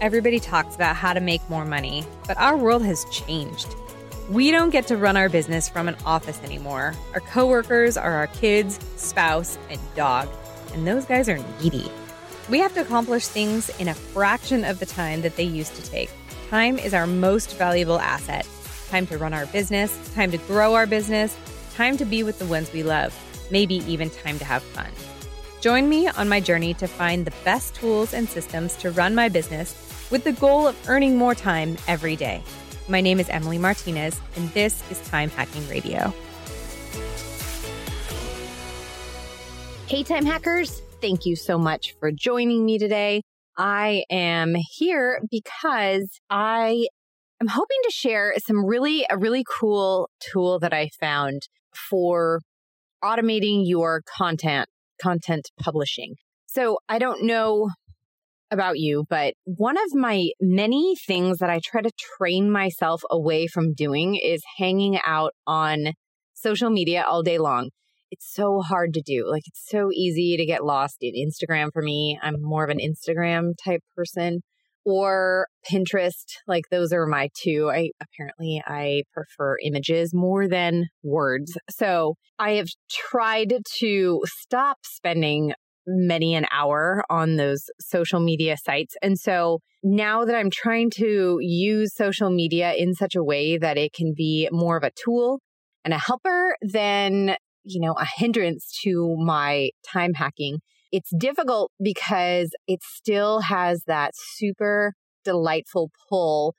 everybody talks about how to make more money, but our world has changed. We don't get to run our business from an office anymore. Our coworkers are our kids, spouse, and dog, and those guys are needy. We have to accomplish things in a fraction of the time that they used to take. Time is our most valuable asset. Time to run our business, time to grow our business, time to be with the ones we love, maybe even time to have fun. Join me on my journey to find the best tools and systems to run my business with the goal of earning more time every day. My name is Emily Martinez, and this is Time Hacking Radio. Hey, time hackers. Thank you so much for joining me today. I am here because I am hoping to share some really, a really cool tool that I found for automating your content, content publishing. So I don't know about you, but one of my many things that I try to train myself away from doing is hanging out on social media all day long. It's so hard to do. Like, it's so easy to get lost in Instagram for me. I'm more of an Instagram type person or Pinterest. Like, those are my two. I apparently I prefer images more than words. So I have tried to stop spending many an hour on those social media sites. And so now that I'm trying to use social media in such a way that it can be more of a tool and a helper than, you know, a hindrance to my time hacking, it's difficult because it still has that super delightful pull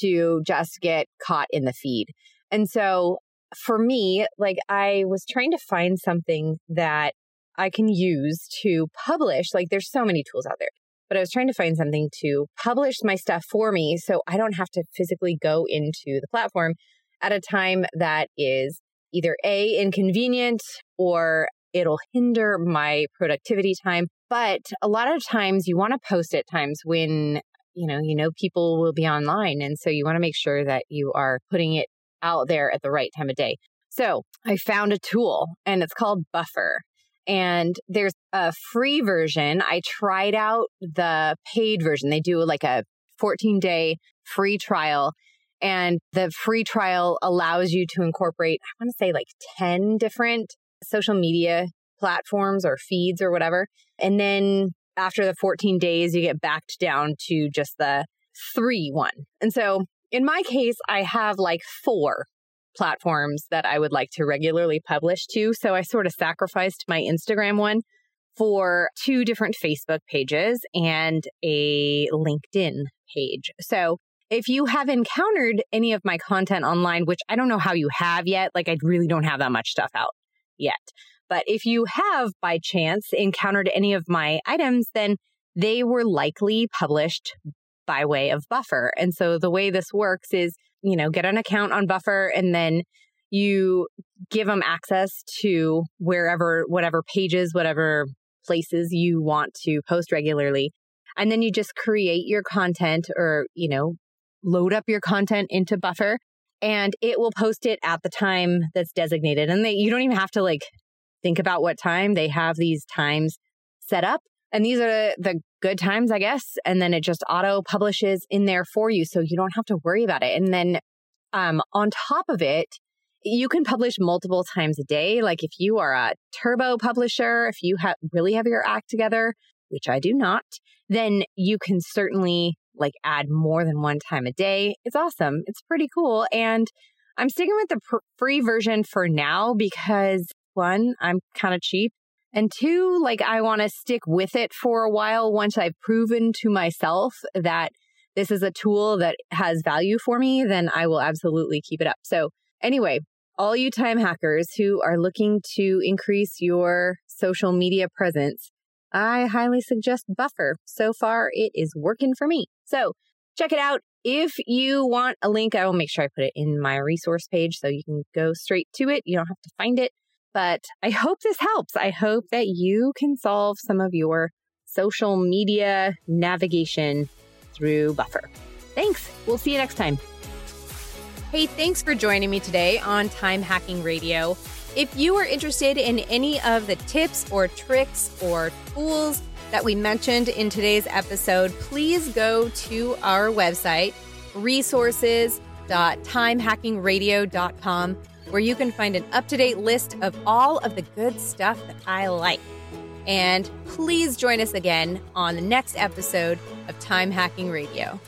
to just get caught in the feed. And so for me, like I was trying to find something that I can use to publish. Like there's so many tools out there, but I was trying to find something to publish my stuff for me so I don't have to physically go into the platform at a time that is either A, inconvenient or it'll hinder my productivity time. But a lot of times you want to post at times when, you know, you know, people will be online. And so you want to make sure that you are putting it out there at the right time of day. So I found a tool and it's called Buffer and there's a free version. I tried out the paid version. They do like a 14 day free trial. And the free trial allows you to incorporate, I want to say like 10 different social media platforms or feeds or whatever. And then after the 14 days, you get backed down to just the three one. And so in my case, I have like four platforms that I would like to regularly publish to. So I sort of sacrificed my Instagram one for two different Facebook pages and a LinkedIn page. So if you have encountered any of my content online, which I don't know how you have yet, like I really don't have that much stuff out yet. But if you have by chance encountered any of my items, then they were likely published by way of Buffer. And so the way this works is you know, get an account on Buffer and then you give them access to wherever, whatever pages, whatever places you want to post regularly. And then you just create your content or, you know, load up your content into Buffer and it will post it at the time that's designated. And they, you don't even have to like think about what time they have these times set up. And these are the good times, I guess. And then it just auto publishes in there for you. So you don't have to worry about it. And then um, on top of it, you can publish multiple times a day. Like if you are a turbo publisher, if you have really have your act together, which I do not, then you can certainly like add more than one time a day. It's awesome. It's pretty cool. And I'm sticking with the pr- free version for now because one, I'm kind of cheap and two, like I want to stick with it for a while once I've proven to myself that this is a tool that has value for me, then I will absolutely keep it up. So, anyway, all you time hackers who are looking to increase your social media presence, I highly suggest Buffer. So far, it is working for me. So, check it out. If you want a link, I will make sure I put it in my resource page so you can go straight to it. You don't have to find it. But I hope this helps. I hope that you can solve some of your social media navigation through Buffer. Thanks. We'll see you next time. Hey, thanks for joining me today on Time Hacking Radio. If you are interested in any of the tips or tricks or tools that we mentioned in today's episode, please go to our website, resources.timehackingradio.com, where you can find an up to date list of all of the good stuff that I like. And please join us again on the next episode of Time Hacking Radio.